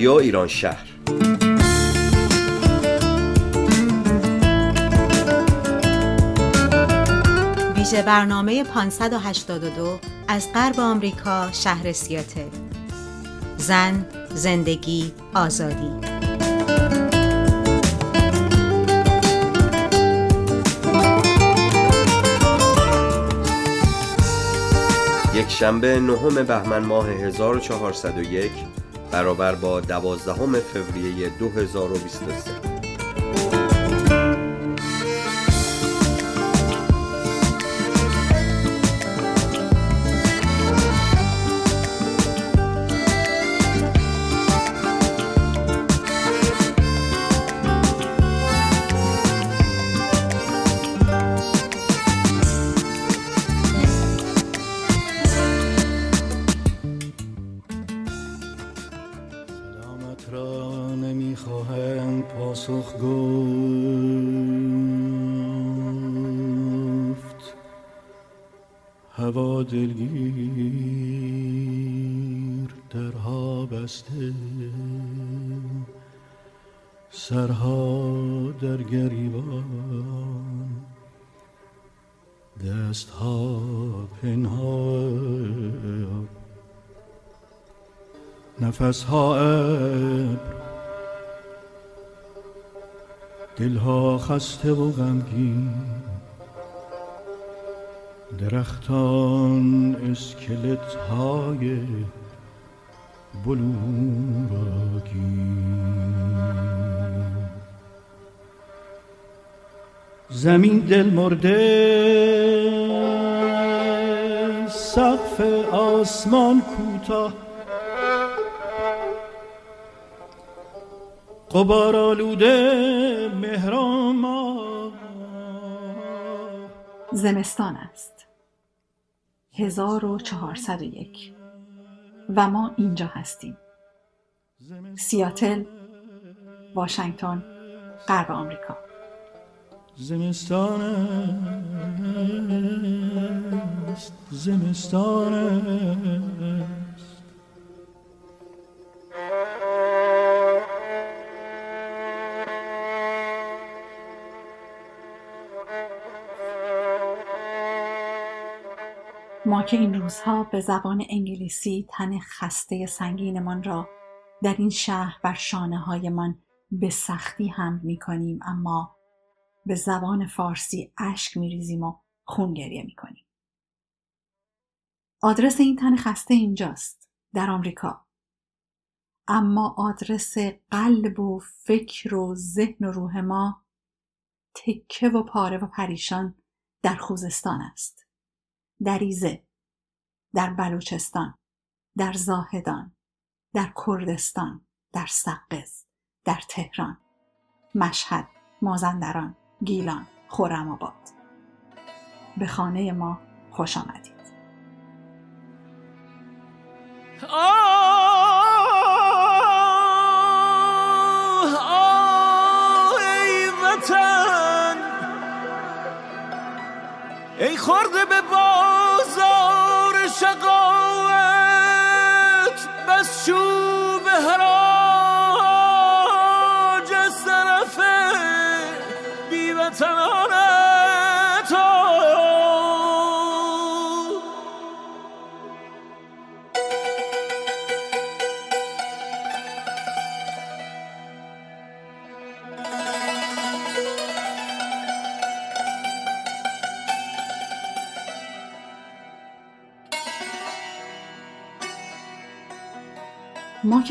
رادیو ایران شهر. ویژه برنامه 582 از غرب آمریکا شهر سیاتل. زن، زندگی، آزادی. یک شنبه نهم بهمن ماه 1401 برابر با دوازدهم فوریه 2023 دلگیر درها بسته. سرها در گریبان. دستها پنهان. نفسها ابر. دلها خسته و غمگین. درختان اسکلت های بلوراگی زمین دل مرده سقف آسمان کوتاه. قبار آلوده مهرام زمستان است. 1401 و ما اینجا هستیم. سیاتل واشنگتن غرب آمریکا. زمستان است زمستان است. که این روزها به زبان انگلیسی تن خسته سنگینمان را در این شهر بر شانه هایمان به سختی هم می کنیم اما به زبان فارسی اشک می ریزیم و خون گریه می کنیم. آدرس این تن خسته اینجاست در آمریکا. اما آدرس قلب و فکر و ذهن و روح ما تکه و پاره و پریشان در خوزستان است. در ایزه، در بلوچستان، در زاهدان، در کردستان، در سقز، در تهران، مشهد، مازندران، گیلان، خورم آباد. به خانه ما خوش آمدید. ای خورده به بازار شقاوت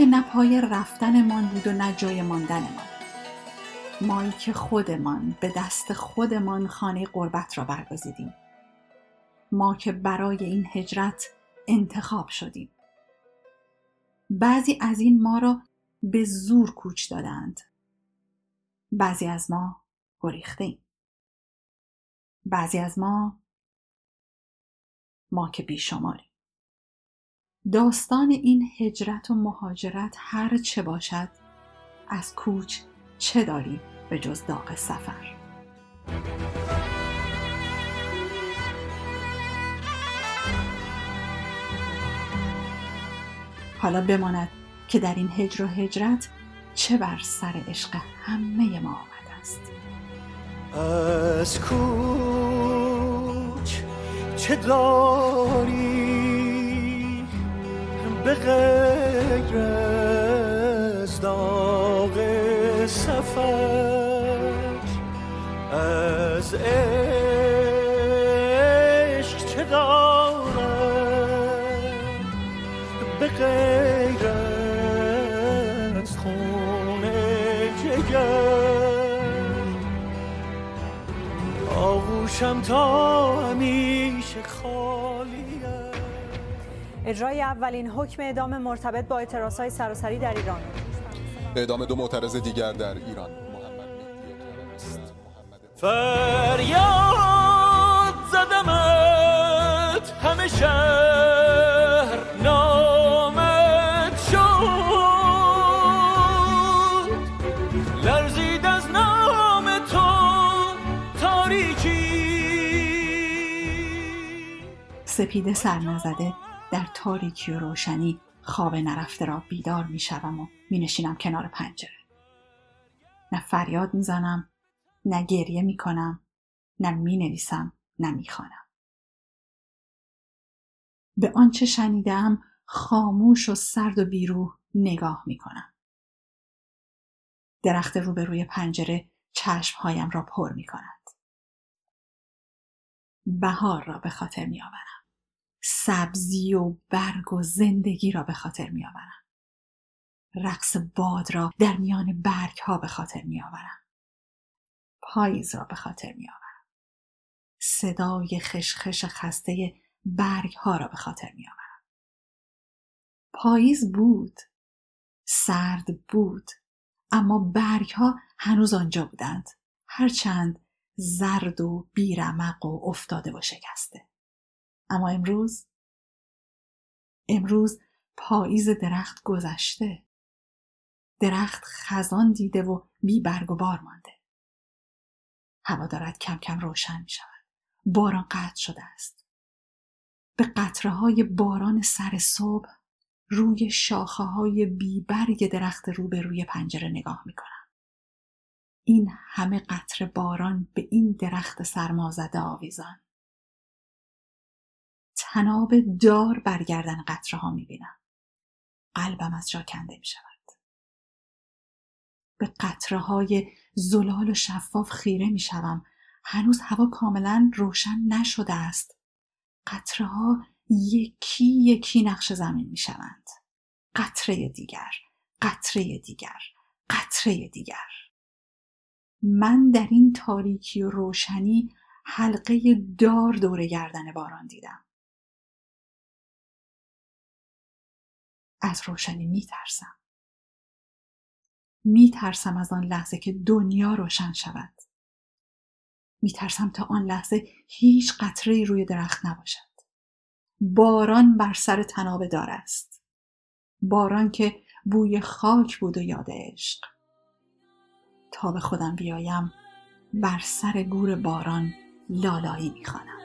نه پای رفتنمان بود و نه جای ماندنمان. مایی که خودمان به دست خودمان خانه قربت را برگزیدیم. ما که برای این هجرت انتخاب شدیم. بعضی از این ما را به زور کوچ دادند. بعضی از ما گریخته ایم. بعضی از ما ما که بیشماریم. داستان این هجرت و مهاجرت هر چه باشد از کوچ چه داری به جز داغ سفر؟ حالا بماند که در این هجر و هجرت چه بر سر عشق همه ما آمده است. از کوچ چه داری؟ به غیر از داغ سفر. از عشق چه دارم؟ به غیر از خون جگر آغوشم تا همیشه اجرای اولین حکم اعدام مرتبط با اعتراضهای سراسری در ایران. اعدام دو معترض دیگر در ایران محمد فریاد زدمت همه شهر نامت شد. لرزید از نام تو تاریکی. سپیده سر نزده تاریکی و روشنی خواب نرفته را بیدار می شوم و می نشینم کنار پنجره. نه فریاد می زنم، نه گریه می کنم، نه می نویسم، نه می خانم. به آنچه شنیدم خاموش و سرد و بیروح نگاه می کنم. درخت روبروی پنجره چشمهایم را پر می کند. بهار را به خاطر می آورم. سبزی و برگ و زندگی را به خاطر می آورم. رقص باد را در میان برگ ها به خاطر می آورم. پاییز را به خاطر می آورم. صدای خشخش خسته برگ ها را به خاطر می آورم. پاییز بود. سرد بود. اما برگ ها هنوز آنجا بودند. هرچند زرد و بیرمق و افتاده و شکسته. اما امروز امروز پاییز درخت گذشته. درخت خزان دیده و بی برگ و بار مانده. هوا دارد کم کم روشن می شود. باران قطع شده است. به قطره های باران سر صبح روی شاخه های بی برگ درخت روبروی پنجره نگاه می کنم. این همه قطره باران به این درخت سرمازده آویزان. تناب دار برگردن قطره ها می بینم. قلبم از جا کنده می شود. به قطره های زلال و شفاف خیره می شوم. هنوز هوا کاملا روشن نشده است. قطره ها یکی یکی نقش زمین می شوند. قطره دیگر، قطره دیگر، قطره دیگر. من در این تاریکی و روشنی حلقه دار دور گردن باران دیدم. از روشنی میترسم. میترسم از آن لحظه که دنیا روشن شود. میترسم تا آن لحظه هیچ قطره روی درخت نباشد. باران بر سر تناب دار است. باران که بوی خاک بود و یاد عشق. تا به خودم بیایم بر سر گور باران لالایی می‌خوانم.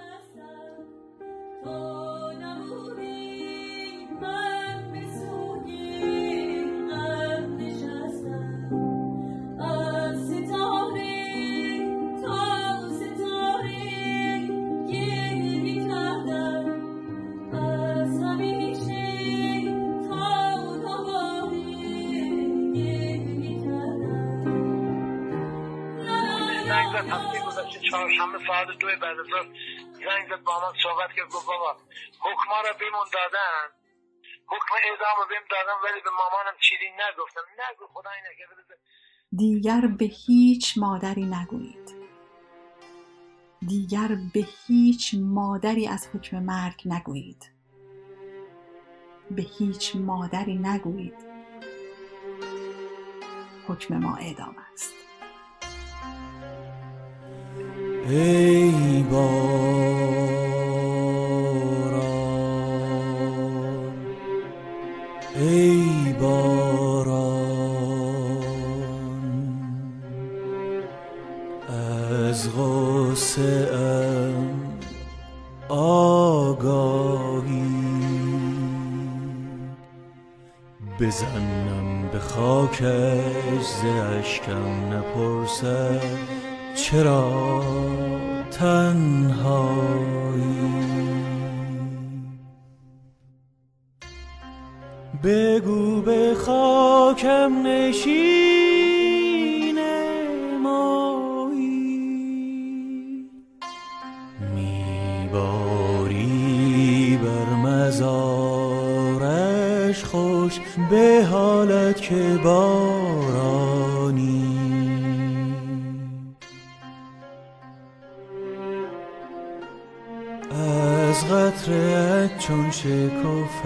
زد هفته گذشته چهارشنبه ساعت دو بعد از زنگ زد با من صحبت کرد گفت بابا حکما رو بهمون دادن حکم اعدام رو بهم دادن ولی به مامانم چیزی نگفتم نگو خدای نکرده. دیگر به هیچ مادری نگویید. دیگر به هیچ مادری از حکم مرگ نگویید. به هیچ مادری نگویید. حکم ما اعدام است. ای ای از غصه آگاهی. بزنم به خاکش ز اشکم نپرسد چرا تنهایی؟ بگو به خاکم نشین مایی میباری بر مزارش خوش به حالت که بارانی چون شکفت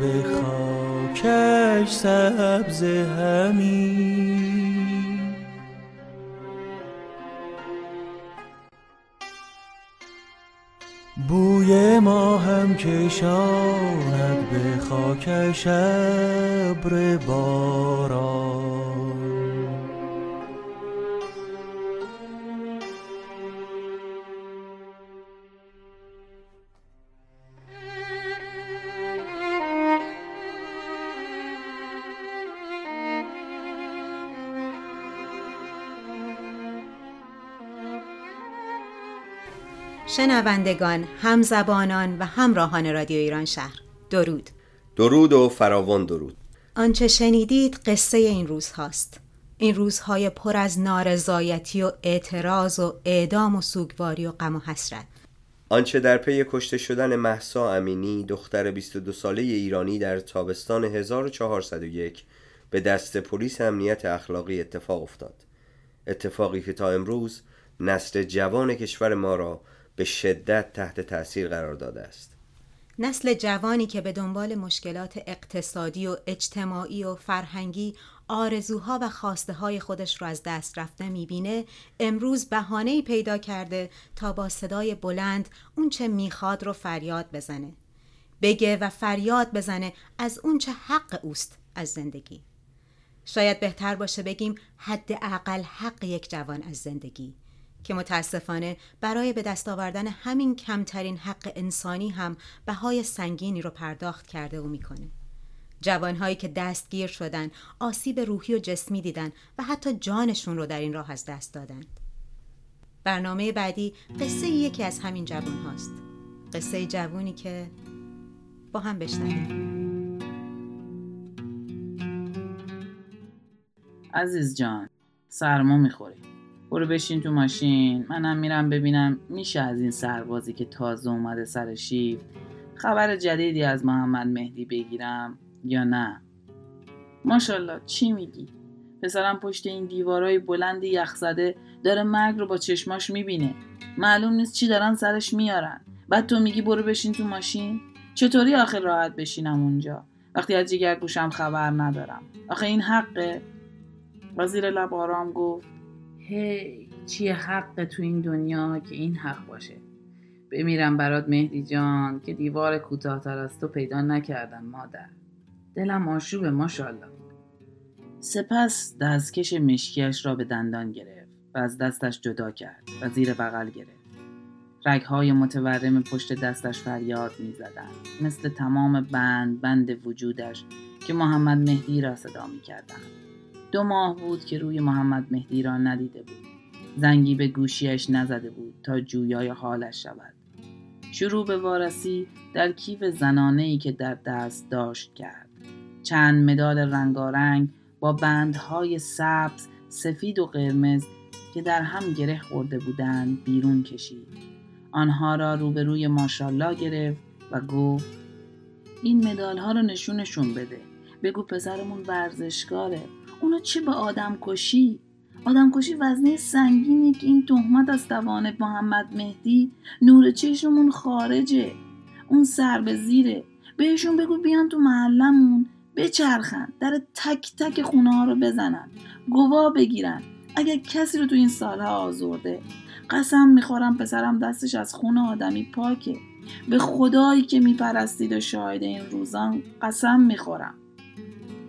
به خاکش سبز همی بوی ما هم کشاند به خاکش ابر باران. شنوندگان، همزبانان و همراهان رادیو ایران شهر. درود. درود و فراوان درود. آنچه شنیدید قصه این روز هاست این روزهای پر از نارضایتی و اعتراض و اعدام و سوگواری و غم و حسرت. آنچه در پی کشته شدن محسا امینی دختر 22 ساله ایرانی در تابستان 1401 به دست پلیس امنیت اخلاقی اتفاق افتاد. اتفاقی که تا امروز نسل جوان کشور ما را به شدت تحت تاثیر قرار داده است. نسل جوانی که به دنبال مشکلات اقتصادی و اجتماعی و فرهنگی آرزوها و خواسته های خودش را از دست رفته می‌بینه امروز بهانه‌ای پیدا کرده تا با صدای بلند اون چه می‌خواد رو فریاد بزنه. بگه و فریاد بزنه از اون چه حق اوست از زندگی. شاید بهتر باشه بگیم حداقل حق یک جوان از زندگی. که متاسفانه برای به دست آوردن همین کمترین حق انسانی هم بهای سنگینی رو پرداخت کرده و می‌کنه. جوانهایی که دستگیر شدن، آسیب روحی و جسمی دیدن و حتی جانشون رو در این راه از دست دادن. برنامه بعدی قصه یکی از همین جوان هاست. قصه جوانی که با هم بشنویم. عزیز جان سرما می‌خوری برو بشین تو ماشین. منم میرم ببینم میشه از این سربازی که تازه اومده سر شیفت خبر جدیدی از محمد مهدی بگیرم یا نه؟ ماشاءالله چی میگی؟ پسرم پشت این دیوارای بلند یخزده داره مرگ رو با چشماش می‌بینه. معلوم نیست چی دارن سرش میارن. بعد تو میگی برو بشین تو ماشین؟ چطوری آخر راحت بشینم اونجا؟ وقتی از جگر گوشم خبر ندارم. آخه این حقه. و زیر لب آرام گفت چیه حق تو این دنیا که این حق باشه؟ بمیرم برات مهدی جان که دیوار کوتاهتر از تو پیدا نکردم مادر. دلم آشوبه ماشاءالله. سپس دستکش مشکیش را به دندان گرفت و از دستش جدا کرد و زیر بغل گرفت. رگهای متورم پشت دستش فریاد می مثل تمام بند بند وجودش که محمد مهدی را صدا می دو ماه بود که روی محمد مهدی را ندیده بود. زنگی به گوشیش نزده بود تا جویای حالش شود. شروع به وارسی در کیف زنانه ای که در دست داشت کرد. چند مدال رنگارنگ با بندهای سبز سفید و قرمز که در هم گره خورده بودند بیرون کشید. آنها را روبروی ماشالله گرفت و گفت این مدال ها رو نشونشون بده. بگو پسرمون ورزشکاره. اونو چه به آدم کشی؟ آدم کشی وزنه سنگینی که این تهمت از توان محمد مهدی نور چشممون خارجه. اون سر به زیره. بهشون بگو بیان تو محلمون بچرخن در تک تک خونه ها رو بزنن گواه بگیرن. اگر کسی رو تو این سالها آزرده قسم می‌خورم پسرم دستش از خون آدمی پاکه. به خدایی که میپرستید و شاهد این روزان قسم می‌خورم.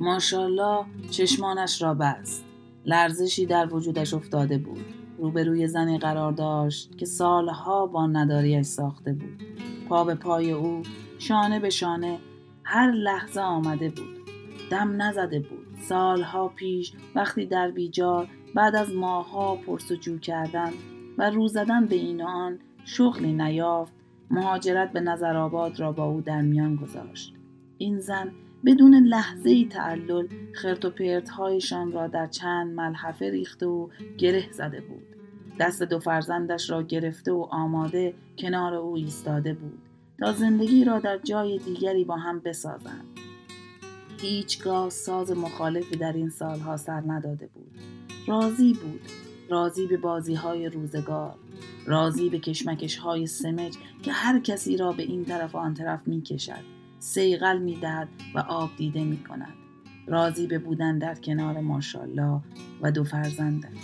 ماشاءالله چشمانش را بست. لرزشی در وجودش افتاده بود. روبروی زنی قرار داشت که سالها با نداریش ساخته بود. پا به پای او شانه به شانه هر لحظه آمده بود. دم نزده بود. سالها پیش وقتی در بیجار بعد از ماهها پرسجو کردن و رو زدن به این و آن شغلی نیافت مهاجرت به نظرآباد را با او در میان گذاشت. این زن بدون لحظه ای تعلل خرت و پرتهایشان را در چند ملحفه ریخته و گره زده بود. دست دو فرزندش را گرفته و آماده کنار او ایستاده بود تا زندگی را در جای دیگری با هم بسازند. هیچگاه ساز مخالفی در این سالها سر نداده بود. راضی بود. راضی به بازی های روزگار. راضی به کشمکش های سمج که هر کسی را به این طرف و آن طرف می کشد سیغل می دهد و آب دیده می کند راضی به بودن در کنار ماشالله و دو فرزندش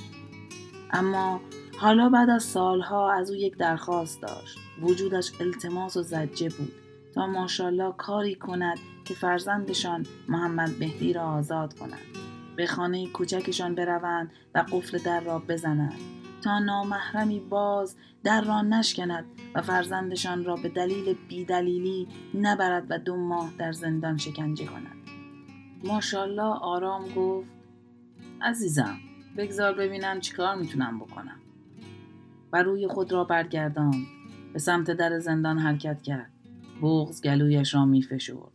اما حالا بعد از سالها از او یک درخواست داشت. وجودش التماس و زجه بود. تا ماشالله کاری کند که فرزندشان محمد مهدی را آزاد کنند. به خانه کوچکشان بروند و قفل در را بزنند. نامحرمی باز در را نشکند و فرزندشان را به دلیل بیدلیلی نبرد و دو ماه در زندان شکنجه کند. ماشالله آرام گفت عزیزم بگذار ببینم چیکار می‌تونم بکنم. و روی خود را برگردان به سمت در زندان حرکت کرد. بغز گلویش را میفشرد.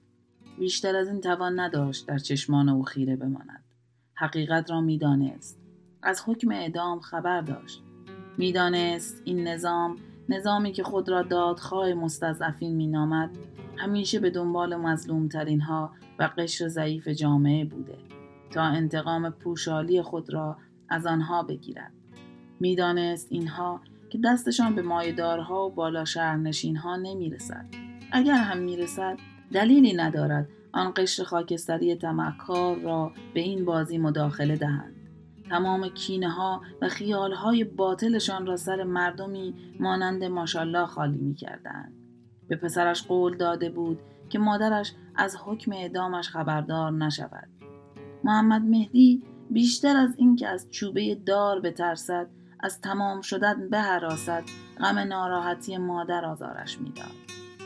بیشتر از این توان نداشت در چشمان او خیره بماند. حقیقت را می‌دانست. از حکم اعدام خبر داشت. می‌دانست این نظام نظامی که خود را دادخواه مستضعفین مینامد همیشه به دنبال مظلومترین ها و قشر ضعیف جامعه بوده تا انتقام پوشالی خود را از آنها بگیرد. می‌دانست اینها که دستشان به مایدارها و بالا شهرنشینها نمی‌رسد. اگر هم می‌رسد دلیلی ندارد آن قشر خاکستری تمکار را به این بازی مداخله دهند. تمام کینه ها و خیال های باطلشان را سر مردمی مانند ماشالله خالی می کردن. به پسرش قول داده بود که مادرش از حکم اعدامش خبردار نشود. محمد مهدی بیشتر از اینکه از چوبه دار بترسد از تمام شدن به حراست غم ناراحتی مادر آزارش می‌داد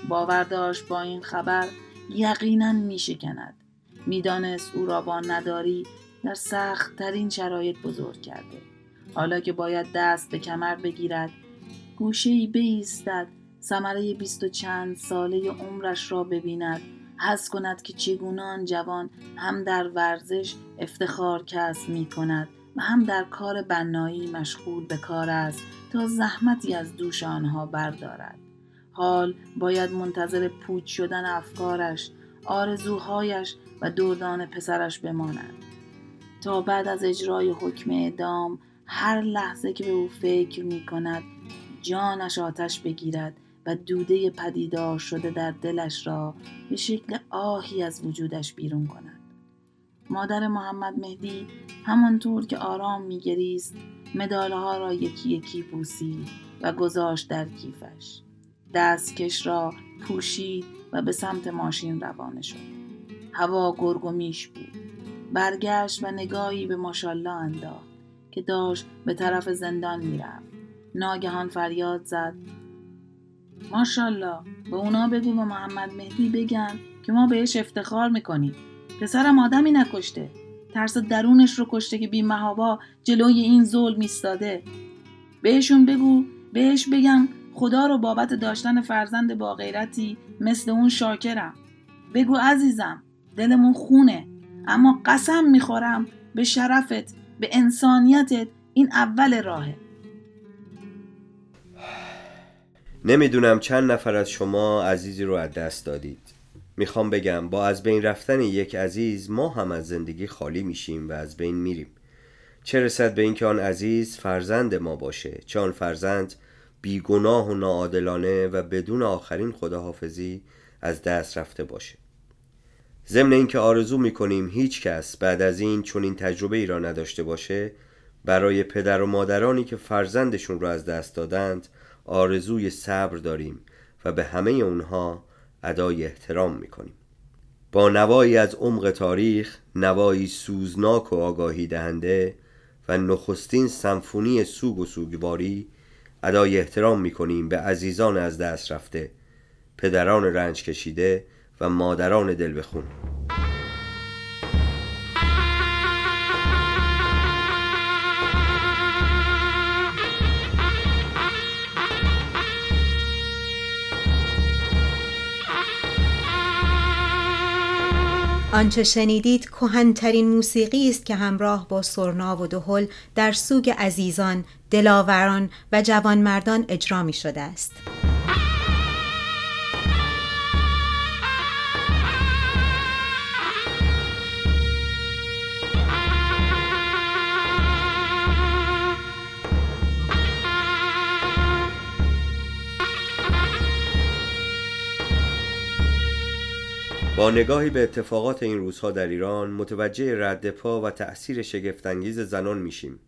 باور داشت با این خبر یقینا میشکند می‌دانست او را با نداری در سخت ترین شرایط بزرگ کرده. حالا که باید دست به کمر بگیرد گوشه ای بیستد ثمره بیست و چند ساله عمرش را ببیند. حس کند که چگونه جوان هم در ورزش افتخار کسب می کند و هم در کار بنایی مشغول به کار است تا زحمتی از دوش آنها بردارد. حال باید منتظر پوچ شدن افکارش آرزوهایش و دردان پسرش بماند. تا بعد از اجرای حکم اعدام هر لحظه که به او فکر می کند جانش آتش بگیرد و دوده پدیدار شده در دلش را به شکل آهی از وجودش بیرون کند. مادر محمد مهدی همانطور که آرام میگریست مداله ها را یکی یکی بوسید و گذاشت در کیفش. دستکش را پوشید و به سمت ماشین روانه شد. هوا گرگ و بود. برگشت و نگاهی به ماشالله انداخت که داشت به طرف زندان می‌رفت. ناگهان فریاد زد. ماشالله به اونا بگو به محمد مهدی بگن که ما بهش افتخار می‌کنیم. پسرم آدمی نکشته. ترس درونش رو کشته که بی محابا جلوی این ظلم ایستاده. بهشون بگو بهش بگم خدا رو بابت داشتن فرزند با غیرتی مثل اون شاکرم. بگو عزیزم دلمون خونه. اما قسم می‌خورم به شرفت به انسانیتت این اول راهه. نمی‌دونم چند نفر از شما عزیزی رو از دست دادید. می‌خوام بگم با از بین رفتن یک عزیز ما هم از زندگی خالی میشیم و از بین میریم. چه رسد به اینکه آن عزیز فرزند ما باشه؟ چه آن فرزند بیگناه و ناعادلانه و بدون آخرین خداحافظی از دست رفته باشه؟ ضمن اینکه آرزو می‌کنیم هیچ کس بعد از این چون این تجربه ای را نداشته باشه برای پدر و مادرانی که فرزندشون را از دست دادند آرزوی صبر داریم و به همه اونها ادای احترام می‌کنیم. با نوایی از عمق تاریخ نوایی سوزناک و آگاهی دهنده و نخستین سمفونی سوگ و سوگواری ادای احترام می‌کنیم به عزیزان از دست رفته پدران رنج کشیده و مادران دل بخون آنچه شنیدید کهنترین موسیقی است که همراه با سرنا و دهل در سوگ عزیزان، دلاوران و جوانمردان اجرا می شده است. با نگاهی به اتفاقات این روزها در ایران متوجه رد پا و تأثیر شگفتانگیز زنان میشیم.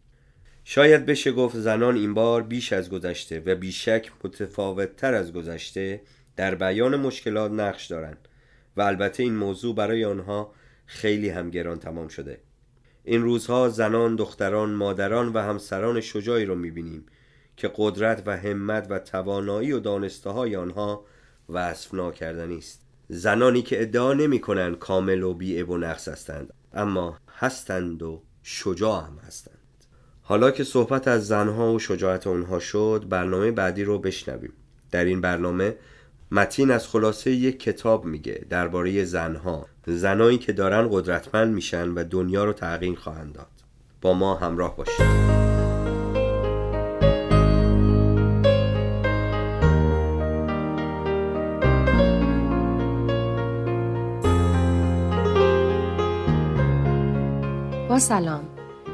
شاید بشه گفت زنان این بار بیش از گذشته و بیشک متفاوت تر از گذشته در بیان مشکلات نقش دارند و البته این موضوع برای آنها خیلی هم گران تمام شده. این روزها زنان، دختران، مادران و همسران شجاعی رو می‌بینیم که قدرت و همت و توانایی و دانسته های آنها وصف ناکردنی است. زنانی که ادعا نمی کنند کامل و بی و نقص هستند اما هستند و شجاع هم هستند. حالا که صحبت از زنها و شجاعت آنها شد برنامه بعدی رو بشنویم. در این برنامه متین از خلاصه یک کتاب میگه درباره زنها. زنایی که دارن قدرتمند میشن و دنیا رو تغییر خواهند داد. با ما همراه باشید. سلام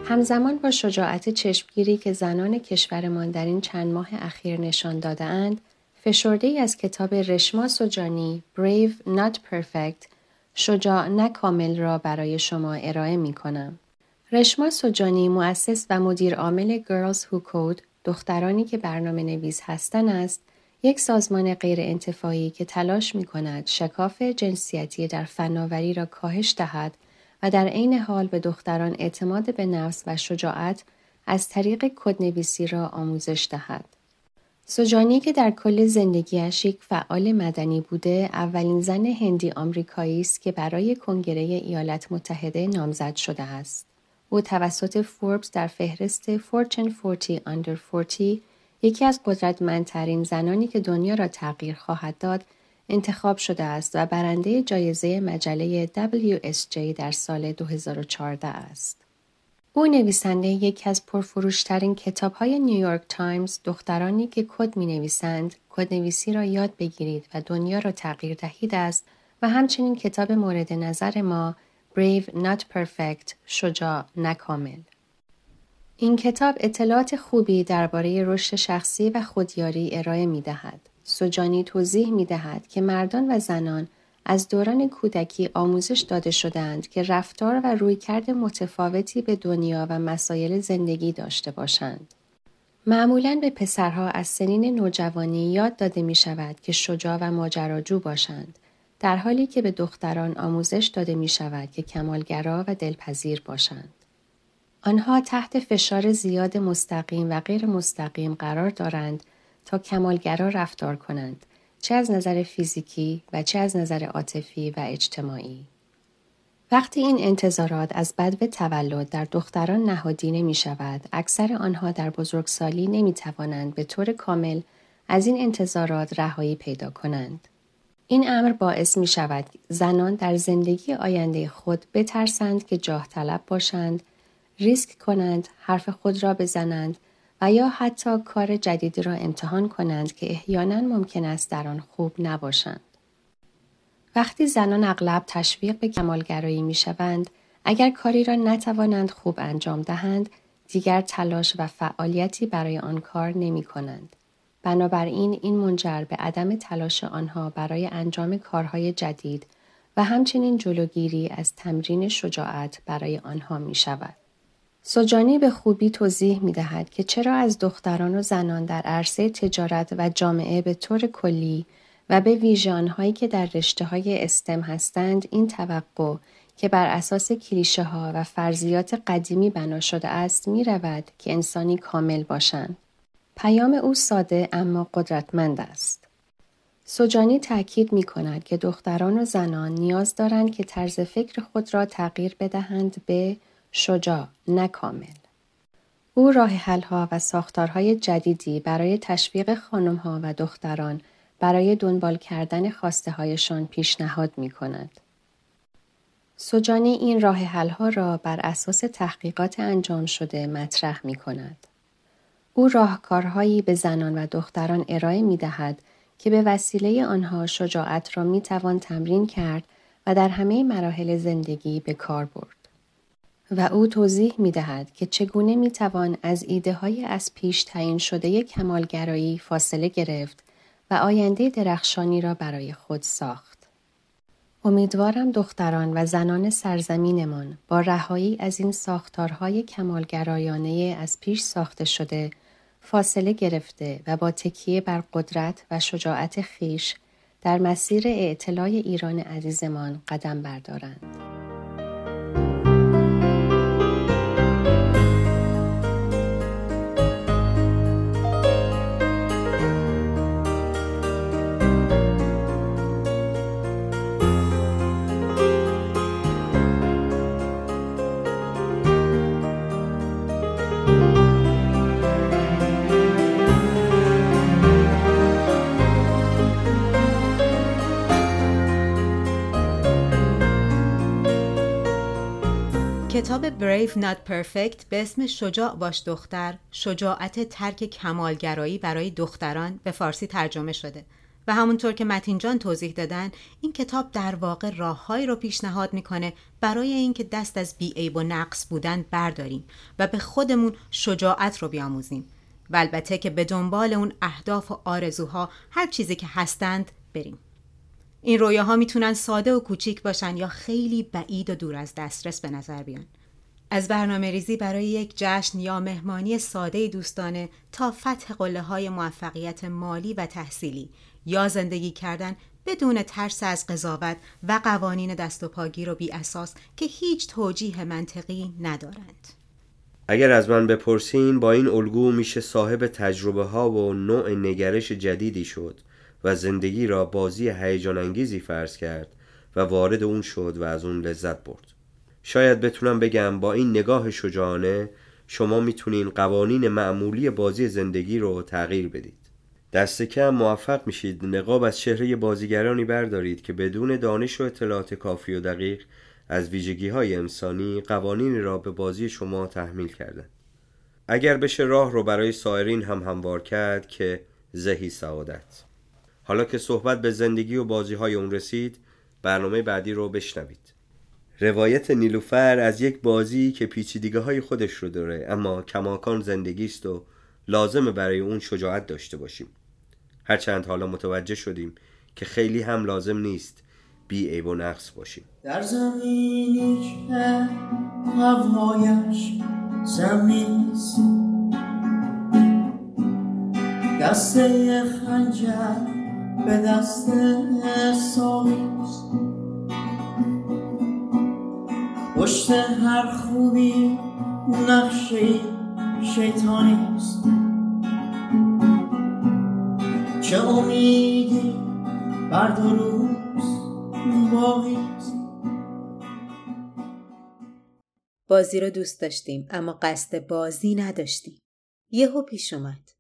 همزمان با شجاعت چشمگیری که زنان کشورمان در این چند ماه اخیر نشان داده اند فشرده ای از کتاب رشما سجانی Brave Not Perfect شجاع نکامل را برای شما ارائه می کنم. رشما سجانی مؤسس و مدیر عامل Girls Who Code دخترانی که برنامه نویس هستند است یک سازمان غیر انتفاعی که تلاش می کند شکاف جنسیتی در فناوری را کاهش دهد و در عین حال به دختران اعتماد به نفس و شجاعت از طریق کدنویسی را آموزش دهد. سوجانی که در کل زندگیش یک فعال مدنی بوده اولین زن هندی آمریکایی است که برای کنگره ایالات متحده نامزد شده است. او توسط فوربس در فهرست فورچن 40 Under 40 یکی از قدرتمندترین زنانی که دنیا را تغییر خواهد داد انتخاب شده است و برنده جایزه مجله WSJ در سال 2014 است. او نویسنده یکی از پرفروشترین کتاب های نیویورک تایمز دخترانی که کد می نویسند کدنویسی را یاد بگیرید و دنیا را تغییر دهید است و همچنین کتاب مورد نظر ما Brave Not Perfect شجاع نه کامل این کتاب اطلاعات خوبی درباره رشد شخصی و خودیاری ارائه می دهد. سوجانی توضیح می دهد که مردان و زنان از دوران کودکی آموزش داده شدند که رفتار و رویکرد متفاوتی به دنیا و مسایل زندگی داشته باشند. معمولا به پسرها از سنین نوجوانی یاد داده می شود که شجاع و ماجراجو باشند در حالی که به دختران آموزش داده می شود که کمالگرا و دلپذیر باشند. آنها تحت فشار زیاد مستقیم و غیر مستقیم قرار دارند تا کمالگرا رفتار کنند چه از نظر فیزیکی و چه از نظر عاطفی و اجتماعی. وقتی این انتظارات از بدو تولد در دختران نهادینه می شود، اکثر آنها در بزرگسالی نمی توانند به طور کامل از این انتظارات رهایی پیدا کنند. این امر باعث می شود زنان در زندگی آینده خود بترسند که جاه طلب باشند، ریسک کنند، حرف خود را بزنند یا حتی کار جدیدی را امتحان کنند که احیانا ممکن است در آن خوب نباشند. وقتی زنان اغلب تشویق به کمالگرایی می شوند، اگر کاری را نتوانند خوب انجام دهند، دیگر تلاش و فعالیتی برای آن کار نمی کنند. بنابراین این منجر به عدم تلاش آنها برای انجام کارهای جدید و همچنین جلوگیری از تمرین شجاعت برای آنها می شود. سوجانی به خوبی توضیح می دهد که چرا از دختران و زنان در عرصه تجارت و جامعه به طور کلی و به ویژه آنهایی که در رشته های استم هستند این توقع که بر اساس کلیشه ها و فرضیات قدیمی بنا شده است می رود که انسانی کامل باشند. پیام او ساده اما قدرتمند است. سوجانی تاکید می کند که دختران و زنان نیاز دارند که طرز فکر خود را تغییر بدهند به شجاع نه کامل. او راه حلها و ساختارهای جدیدی برای تشویق خانمها و دختران برای دنبال کردن خواسته هایشان پیشنهاد می کند. سجانی این راه حلها را بر اساس تحقیقات انجام شده مطرح می کند. او راهکارهایی به زنان و دختران ارائه می دهد که به وسیله آنها شجاعت را می توان تمرین کرد و در همه مراحل زندگی به کار برد. و او توضیح می دهد که چگونه می توان از ایده های از پیش تعیین شده کمالگرایی فاصله گرفت و آینده درخشانی را برای خود ساخت. امیدوارم دختران و زنان سرزمینمان با رهایی از این ساختارهای کمالگرایانه از پیش ساخته شده فاصله گرفته و با تکیه بر قدرت و شجاعت خیش در مسیر اعتلای ایران عزیزمان قدم بردارند. کتاب Brave Not Perfect به اسم شجاع باش دختر شجاعت ترک کمالگرایی برای دختران به فارسی ترجمه شده. و همونطور که متین جان توضیح دادن این کتاب در واقع راههایی رو پیشنهاد می‌کنه برای اینکه دست از بیعیب و نقص بودن برداریم و به خودمون شجاعت رو بیاموزیم. و البته که به دنبال اون اهداف و آرزوها هر چیزی که هستند بریم. این رویاها می‌تونن ساده و کوچیک باشن یا خیلی بعید و دور از دسترس به نظر بیان. از برنامه ریزی برای یک جشن یا مهمانی ساده دوستانه تا فتح قله های موفقیت مالی و تحصیلی یا زندگی کردن بدون ترس از قضاوت و قوانین دست و پاگیر و بی اساس که هیچ توجیه منطقی ندارند. اگر از من بپرسین با این الگو میشه صاحب تجربه ها و نوع نگرش جدیدی شد و زندگی را بازی هیجان انگیزی فرض کرد و وارد اون شد و از اون لذت برد. شاید بتونم بگم با این نگاه شجاعانه شما می‌تونین قوانین معمولی بازی زندگی رو تغییر بدید. دست کم موفق میشید نقاب از چهره بازیگرانی بردارید که بدون دانش و اطلاعات کافی و دقیق از ویژگی های انسانی قوانین را به بازی شما تحمیل کردن اگر بشه راه رو برای سایرین هم هموار کرد که زهی سعادت. حالا که صحبت به زندگی و بازی های اون رسید برنامه بعدی رو بشنوید. روایت نیلوفر از یک بازی که پیچیدگی های خودش رو داره اما کماکان زندگی است و لازمه برای اون شجاعت داشته باشیم. هرچند حالا متوجه شدیم که خیلی هم لازم نیست بی عیب و نقص باشیم. در زمینی که هوایش زمینیست دسته خنجر به دست سامیست پشت هر خوبی نقشه شیطانیست چه امیدی بر دو روز باقیست بازی رو دوست داشتیم اما قصد بازی نداشتیم. یهو پیش اومد.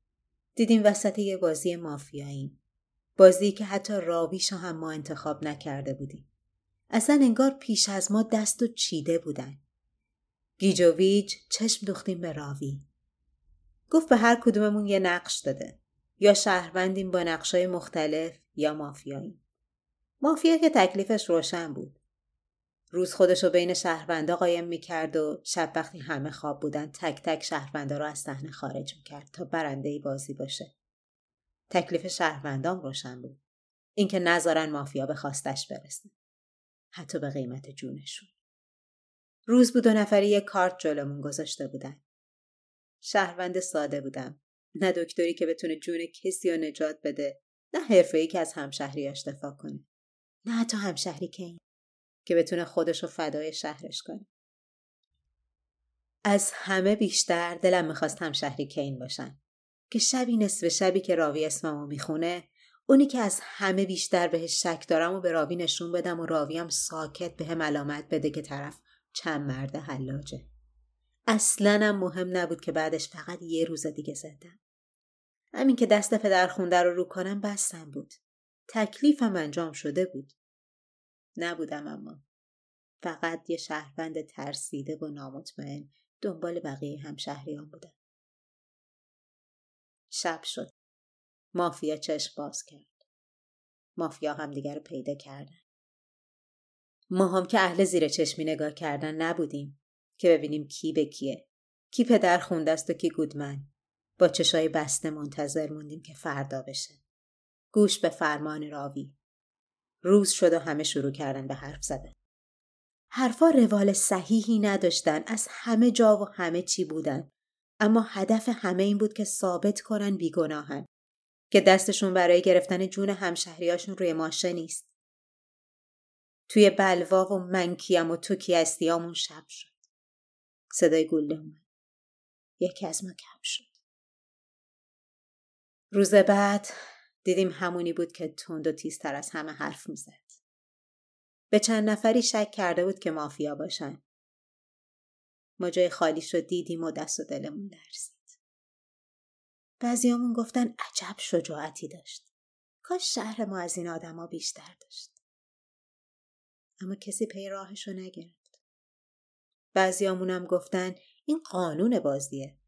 دیدیم وسط یه بازی مافیاییم. بازی که حتی راویش هم ما انتخاب نکرده بودیم. اصلا انگار پیش از ما دست و چیده بودن. گیجوویج چشم دوختیم به راوی. گفت به هر کدوممون یه نقش داده. یا شهروندیم با نقشای مختلف یا مافیاییم. مافیا که تکلیفش روشن بود. روز خودش رو بین شهروندا قایم می‌کرد و شب وقتی همه خواب بودن تک تک شهروندا رو از صحنه خارج می‌کرد تا برنده بازی باشه. تکلیف شهروندام روشن بود. اینکه نذارن مافیا به خواستش برسه. حتی به قیمت جونشون. روز بود و نفری یک کارت جلومون گذاشته بودن. شهروند ساده بودم. نه دکتری که بتونه جون کسی رو نجات بده. نه حرفه که از همشهریاش دفاع کنه. نه حتی همشهری کین که بتونه خودش رو فدای شهرش کنه. از همه بیشتر دلم می‌خواست همشهری کین باشن. که شبی نصف شبی که راوی اسممو می‌خونه اونی که از همه بیشتر بهش شک دارم و به راوی نشون بدم و راویم ساکت به هم علامت بده که طرف چند مرد حلاجه. اصلا هم مهم نبود که بعدش فقط یه روز دیگه زدم همین که دست پدر خونده رو رو کنم بستم بود. تکلیفم انجام شده بود. نبودم اما. فقط یه شهروند ترسیده و نامطمئن دنبال بقیه همشهریان بودن. شب شد. مافیا چشم باز کرد. مافیا همدیگر رو پیدا کردن. ما هم که اهل زیر چشمی نگاه کردن نبودیم که ببینیم کی به کیه. کی پدر خونده است و کی گودمن. با چشای بسته منتظر موندیم که فردا بشه. گوش به فرمان راوی. روز شد و همه شروع کردن به حرف زدن. حرفا روال صحیحی نداشتن از همه جا و همه چی بودن اما هدف همه این بود که ثابت کنن بیگناهن که دستشون برای گرفتن جون همشهریاشون روی ماشه نیست. توی بلوا و منکیم و توکی استیامون شب شد. صدای گله اومد. یکی از ما کم شد. روز بعد دیدیم همونی بود که تند و تیزتر از همه حرف می‌زد. به چند نفری شک کرده بود که مافیا باشن. ما جای خالی شد دیدیم و دست و دلمون لرزید. بعضیامون گفتن عجب شجاعتی داشت. کاش شهر ما از این آدما بیشتر داشت. اما کسی پی راهشو نگرفت. بعضیامون هم گفتن این قانون بازیه.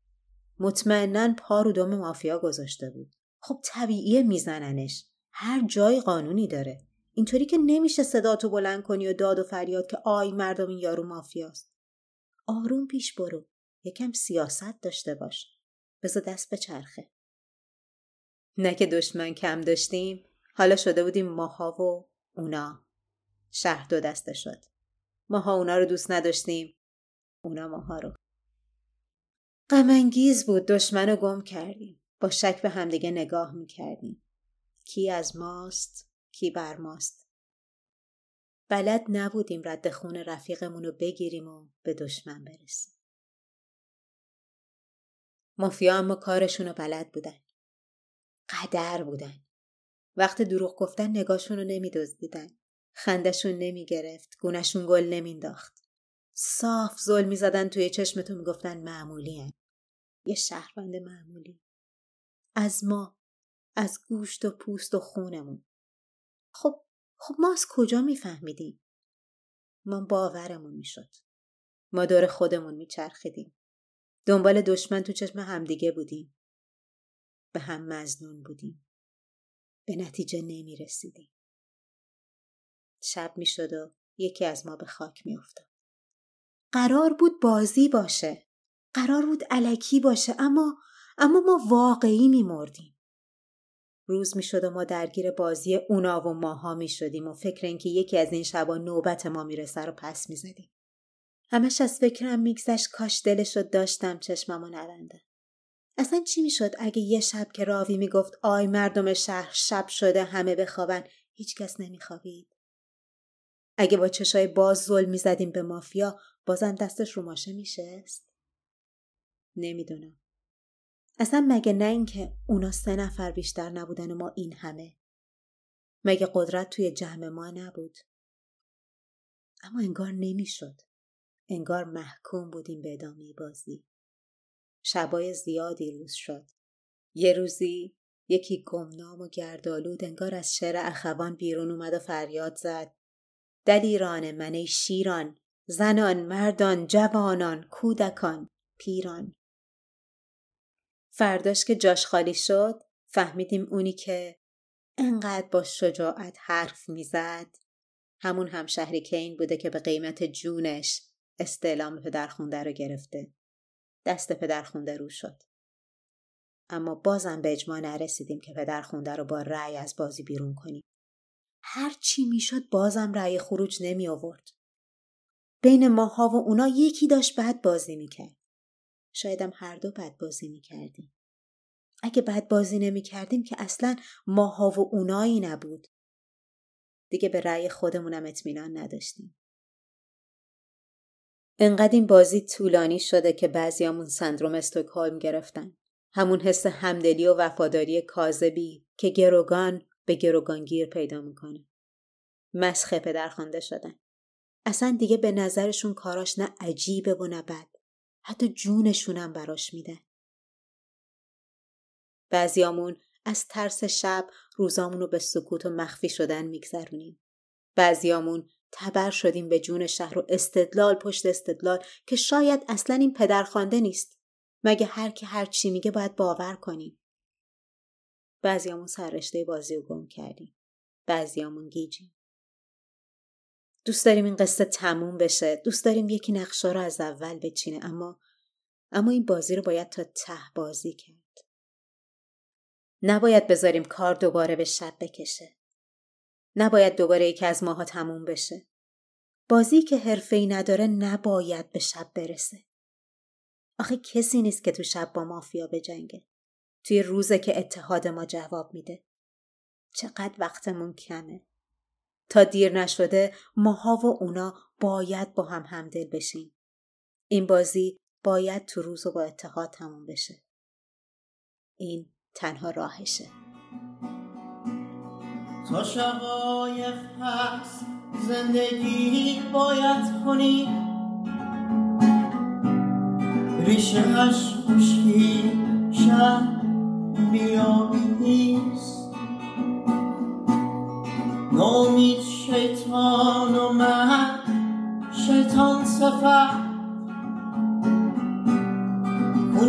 مطمئنا پا رو دم مافیا گذاشته بود. خب طبیعیه میزننش. هر جای قانونی داره. اینطوری که نمیشه صداتو بلند کنی و داد و فریاد که آی مردم این یارو مافیاست آروم پیش برو. یکم سیاست داشته باش. بذار دست به چرخه نه که دشمن کم داشتیم. حالا شده بودیم ماها و اونا. شهر دو دسته شد. ماها اونا رو دوست نداشتیم. اونا ماها رو. غمانگیز بود. دشمن رو گم کردیم. با شک به همدیگه نگاه می‌کردیم. کی از ماست کی بر ماست. بلد نبودیم رد خون رفیقمون رو بگیریم و به دشمن برسیم. مافیا اما کارشون رو بلد بودن. قدر بودن. وقت دروغ گفتن نگاهشون رو نمیدزدیدن. خندشون نمی‌گرفت. گونشون گل نمینداخت صاف زل می‌زدن توی چشمتون می‌گفتن معمولی هن. یه شهروند معمولی. از ما از گوشت و پوست و خونمون. خب خب ما از کجا میفهمیدیم؟ ما باورمون می‌شد. ما دور خودمون میچرخیدیم. دنبال دشمن تو چشم همدیگه بودیم. به هم مزنون بودیم. به نتیجه نمی‌رسیدیم. شب می‌شد و یکی از ما به خاک میافتاد. قرار بود بازی باشه. قرار بود علکی باشه اما اما ما واقعی میمردیم. روز می شد و ما درگیر بازی اونا و ماها می شدیم و فکر اینکه یکی از این شبا نوبت ما می‌رسه رو پس می زدیم. همش از فکرم میگذشت کاش دلش رو داشتم چشممو نبنده. اصلا چی می‌شد؟ اگه یه شب که راوی می‌گفت آی مردم شهر شب شده همه بخوابن. هیچکس نمیخوابید. اگه با چشای باز ظلم می‌زدیم به مافیا بازم دستش رو ماشه میشست؟ نمی‌دونم. اصلا مگه نه اینکه اونا سه نفر بیشتر نبودن ما این همه. مگه قدرت توی جمع ما نبود؟ اما انگار نمی‌شد. انگار محکوم بودیم به ادامه بازی. شبای زیادی روز شد. یه روزی یکی گمنام و گردالود انگار از شعر اخوان بیرون اومد و فریاد زد. دلیران من شیران زنان مردان جوانان کودکان پیران. فرداش که جاش خالی شد فهمیدیم اونی که انقدر با شجاعت حرف می‌زد. همون همشهری کین بوده که به قیمت جونش استعلام پدرخونده رو گرفته. دست پدرخونده رو شد. اما بازم به اجماع نرسیدیم که پدرخونده رو با رأی از بازی بیرون کنیم. هر چی می‌شد بازم رأی خروج نمی آورد بین ماها و اونا یکی داشت بد بازی می‌کرد. شایدم هر دو بد بازی می کردیم. اگه بد بازی نمی کردیم که اصلا ماها و اونایی نبود. دیگه به رأی خودمونم اطمینان نداشتیم. انقدر این بازی طولانی شده که بعضیامون سندروم استوکهلم گرفتن. همون حس همدلی و وفاداری کاذبی که گروگان به گروگانگیر پیدا می‌کنه. مسخه پدر خوانده شدن. اصلا دیگه به نظرشون کاراش نه عجیبه و نه بد. حتی جونشونم براش میده. بعضیامون از ترس شب روزامون رو به سکوت و مخفی شدن میگذرونیم. بعضیامون تبر شدیم به جون شهر و استدلال پشت استدلال که شاید اصلا این پدرخوانده نیست مگه هر کی هر چی میگه باید باور کنیم بعضیامون سر رشته بازی رو گم کردیم بعضیامون گیجیم دوست داریم این قصه تموم بشه. دوست داریم یکی نقشه رو از اول بچینه. اما اما این بازی رو باید تا ته بازی کرد. نباید بذاریم کار دوباره به شب بکشه. نباید دوباره یکی از ماها تموم بشه. بازی که حرفه‌ای نداره نباید به شب برسه. آخه کسی نیست که تو شب با مافیا بجنگه. توی روزه که اتحاد ما جواب میده. چقدر وقتمون کمه. تا دیر نشده ماها و اونا باید با هم همدل بشیم. این بازی باید تو روز و با اتحاد تموم بشه. این تنها راهشه. تا شقایق هست زندگی باید کنی ریشه هش خشکی شب بیابیست نامید شیطان و من شیطان سفر.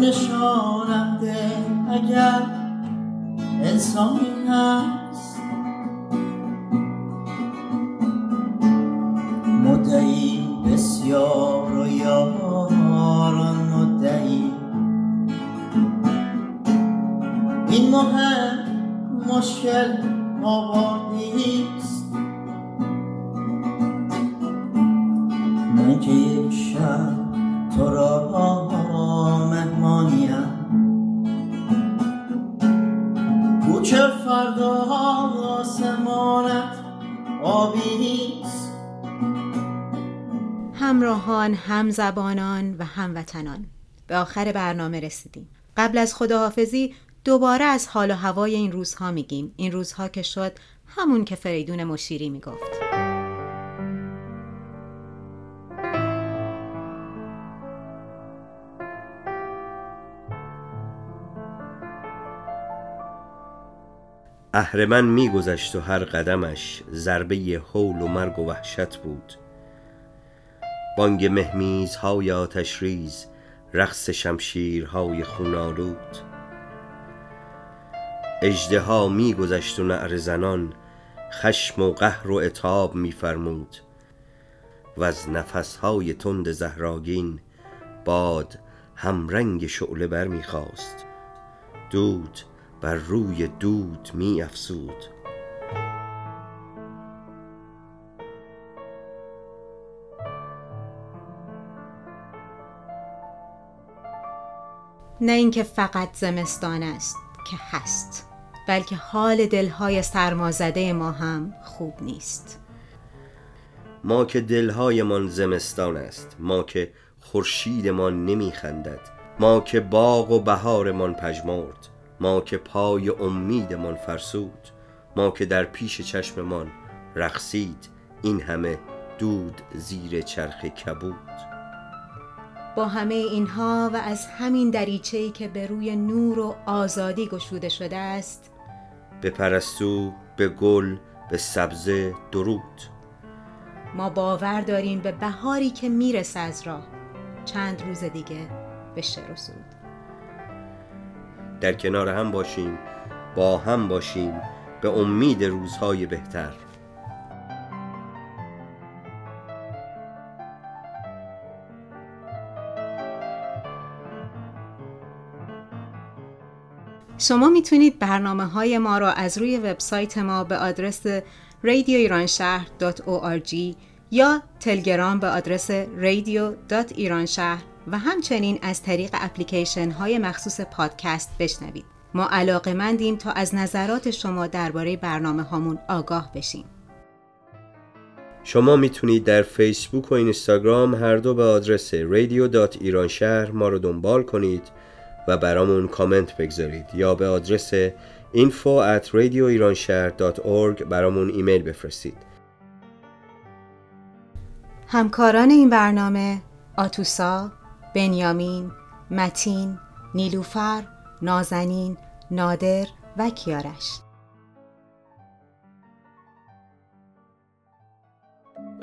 نشانم ده اگر انسانی هست. مدعی بسیار و یاران مدعی. این مهم مشکل آبادیست من که یک شب تو را مهمانیم کوچه فردا آسمانت آبیست همراهان، همزبانان و هموطنان به آخر برنامه رسیدیم. قبل از خداحافظی دوباره از حال و هوای این روزها میگیم. این روزها که شد همون که فریدون مشیری می‌گفت. اهرمن میگذشت و هر قدمش ضربه حول و مرگ و وحشت بود. بانگ مهمیزهای آتشریز رقص شمشیرهای خونالود. اژدها میگذشت و نعره زنان خشم و قهر و عتاب میفرمود. و از نفسهای تند زهراگین باد همرنگ شعله بر می‌خواست دود بر روی دود می افسود نه اینکه فقط زمستان است که هست. بلکه حال دلهای سرمازده ما هم خوب نیست. ما که دلهایمان زمستان است ما که خورشیدمان نمیخندد ما که باغ و بهارمان پژمرد ما که پای امیدمان فرسود ما که در پیش چشممان رقصید این همه دود زیر چرخ کبود. با همه اینها و از همین دریچه‌ای که به روی نور و آزادی گشوده شده است به پرستو به گل به سبزه درود. ما باور داریم به بهاری که می‌رسه از راه. چند روز دیگه به شعر و سرود در کنار هم باشیم با هم باشیم به امید روزهای بهتر. شما می‌تونید برنامه های ما را از روی وبسایت ما به آدرس radioiranshahr.org یا تلگرام به آدرس radio.iranshah و همچنین از طریق اپلیکیشن های مخصوص پادکست بشنوید. ما علاقه مندیم تا از نظرات شما درباره برنامه هامون آگاه بشیم. شما می‌تونید در فیسبوک و اینستاگرام هر دو به آدرس radio.iranshah ما رو دنبال کنید و برامون کامنت بگذارید یا به آدرس info at radioiranshahr.org برامون ایمیل بفرستید. همکاران این برنامه آتوسا، بنیامین، متین، نیلوفر، نازنین، نادر و کیارش.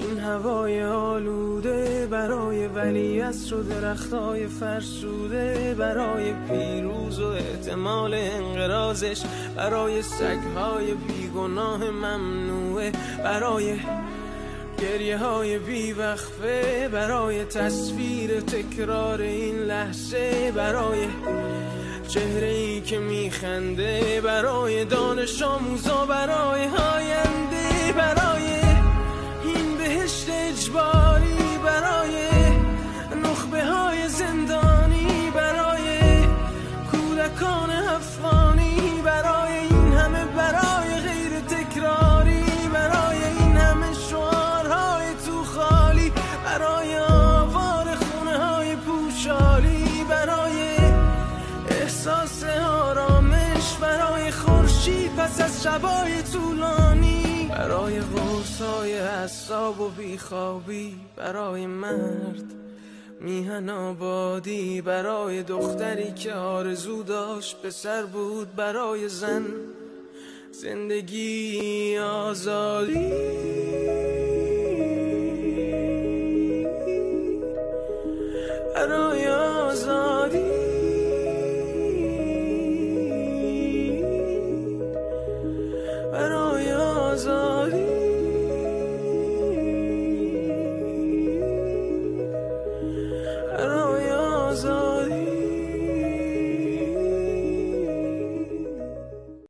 این هوای آلوده برای ولی و درختای فرسوده برای پیروز و احتمال انقرازش برای سگهای بیگناه ممنوعه برای گریه های بیوقفه برای تصویر تکرار این لحظه برای چهره ای که میخنده برای دانش آموزا برای هاینده برای شبای طولانی. برای غرصای حساب و بیخوابی برای مرد میهن آبادی برای دختری که آرزو داشت به سر بود برای زن زندگی آزادی. برای آزادی. believe.